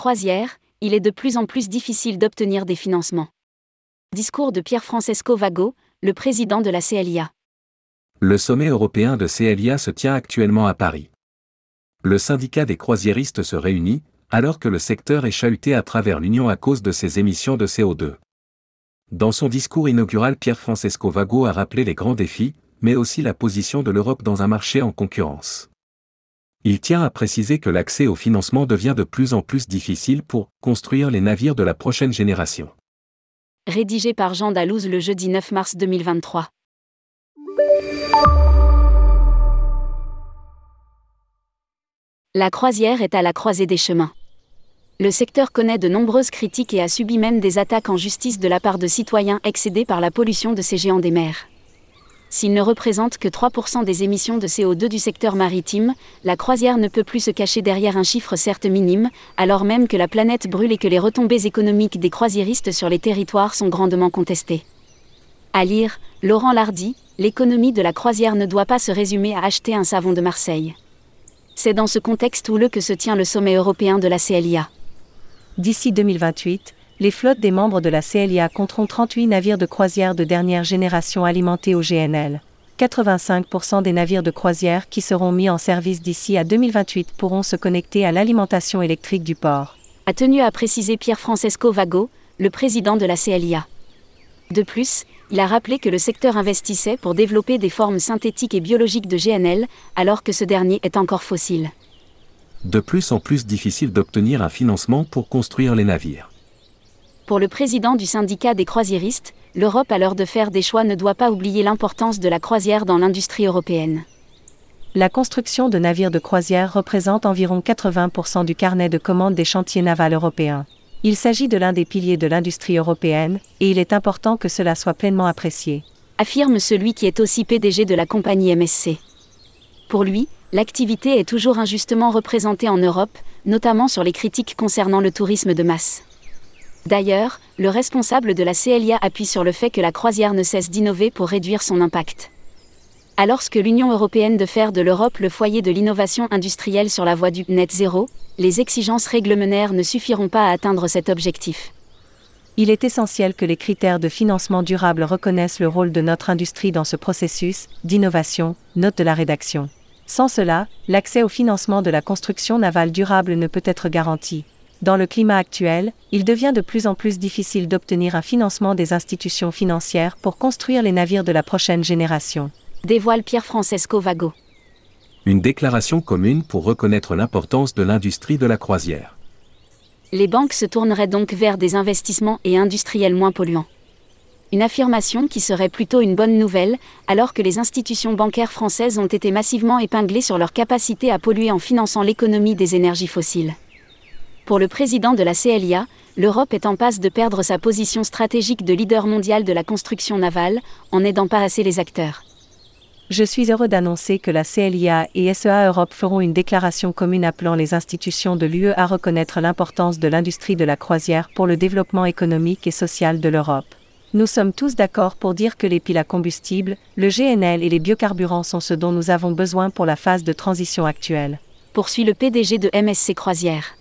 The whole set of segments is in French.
croisière, il est de plus en plus difficile d'obtenir des financements. Discours de Pierre Francesco Vago, le président de la CLIA. Le sommet européen de CLIA se tient actuellement à Paris. Le syndicat des croisiéristes se réunit, alors que le secteur est chahuté à travers l'Union à cause de ses émissions de CO2. Dans son discours inaugural, Pierre Francesco Vago a rappelé les grands défis, mais aussi la position de l'Europe dans un marché en concurrence. Il tient à préciser que l'accès au financement devient de plus en plus difficile pour construire les navires de la prochaine génération. Rédigé par Jean Dalouse le jeudi 9 mars 2023. La croisière est à la croisée des chemins. Le secteur connaît de nombreuses critiques et a subi même des attaques en justice de la part de citoyens excédés par la pollution de ces géants des mers. S'il ne représente que 3% des émissions de CO2 du secteur maritime, la croisière ne peut plus se cacher derrière un chiffre certes minime, alors même que la planète brûle et que les retombées économiques des croisiéristes sur les territoires sont grandement contestées. À lire, Laurent Lardy, l'économie de la croisière ne doit pas se résumer à acheter un savon de Marseille. C'est dans ce contexte houleux que se tient le sommet européen de la CLIA. D'ici 2028, les flottes des membres de la CLIA compteront 38 navires de croisière de dernière génération alimentés au GNL. 85% des navires de croisière qui seront mis en service d'ici à 2028 pourront se connecter à l'alimentation électrique du port. A tenu à préciser Pierre Francesco Vago, le président de la CLIA. De plus, il a rappelé que le secteur investissait pour développer des formes synthétiques et biologiques de GNL, alors que ce dernier est encore fossile. De plus en plus difficile d'obtenir un financement pour construire les navires. Pour le président du syndicat des croisiéristes, l'Europe à l'heure de faire des choix ne doit pas oublier l'importance de la croisière dans l'industrie européenne. La construction de navires de croisière représente environ 80% du carnet de commandes des chantiers navals européens. Il s'agit de l'un des piliers de l'industrie européenne, et il est important que cela soit pleinement apprécié. Affirme celui qui est aussi PDG de la compagnie MSC. Pour lui, l'activité est toujours injustement représentée en Europe, notamment sur les critiques concernant le tourisme de masse. D'ailleurs, le responsable de la CLIA appuie sur le fait que la croisière ne cesse d'innover pour réduire son impact. Alors que l'Union européenne de faire de l'Europe le foyer de l'innovation industrielle sur la voie du net zéro, les exigences réglementaires ne suffiront pas à atteindre cet objectif. Il est essentiel que les critères de financement durable reconnaissent le rôle de notre industrie dans ce processus d'innovation, note de la rédaction. Sans cela, l'accès au financement de la construction navale durable ne peut être garanti. Dans le climat actuel, il devient de plus en plus difficile d'obtenir un financement des institutions financières pour construire les navires de la prochaine génération. Dévoile Pierre Francesco Vago. Une déclaration commune pour reconnaître l'importance de l'industrie de la croisière. Les banques se tourneraient donc vers des investissements et industriels moins polluants. Une affirmation qui serait plutôt une bonne nouvelle, alors que les institutions bancaires françaises ont été massivement épinglées sur leur capacité à polluer en finançant l'économie des énergies fossiles. Pour le président de la CLIA, l'Europe est en passe de perdre sa position stratégique de leader mondial de la construction navale, en n'aidant pas assez les acteurs. Je suis heureux d'annoncer que la CLIA et SEA Europe feront une déclaration commune appelant les institutions de l'UE à reconnaître l'importance de l'industrie de la croisière pour le développement économique et social de l'Europe. Nous sommes tous d'accord pour dire que les piles à combustible, le GNL et les biocarburants sont ce dont nous avons besoin pour la phase de transition actuelle. Poursuit le PDG de MSC Croisière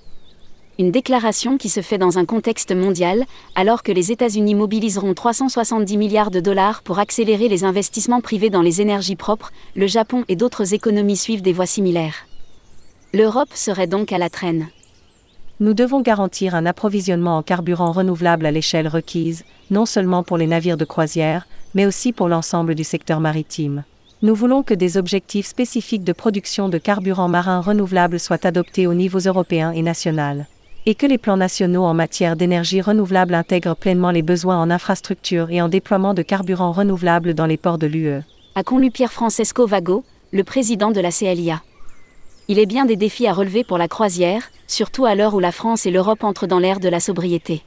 une déclaration qui se fait dans un contexte mondial, alors que les États-Unis mobiliseront 370 milliards de dollars pour accélérer les investissements privés dans les énergies propres, le Japon et d'autres économies suivent des voies similaires. L'Europe serait donc à la traîne. Nous devons garantir un approvisionnement en carburant renouvelable à l'échelle requise, non seulement pour les navires de croisière, mais aussi pour l'ensemble du secteur maritime. Nous voulons que des objectifs spécifiques de production de carburant marin renouvelable soient adoptés aux niveaux européens et national et que les plans nationaux en matière d'énergie renouvelable intègrent pleinement les besoins en infrastructure et en déploiement de carburants renouvelables dans les ports de l'UE. A conlu Pierre Francesco Vago, le président de la CLIA. Il est bien des défis à relever pour la croisière, surtout à l'heure où la France et l'Europe entrent dans l'ère de la sobriété.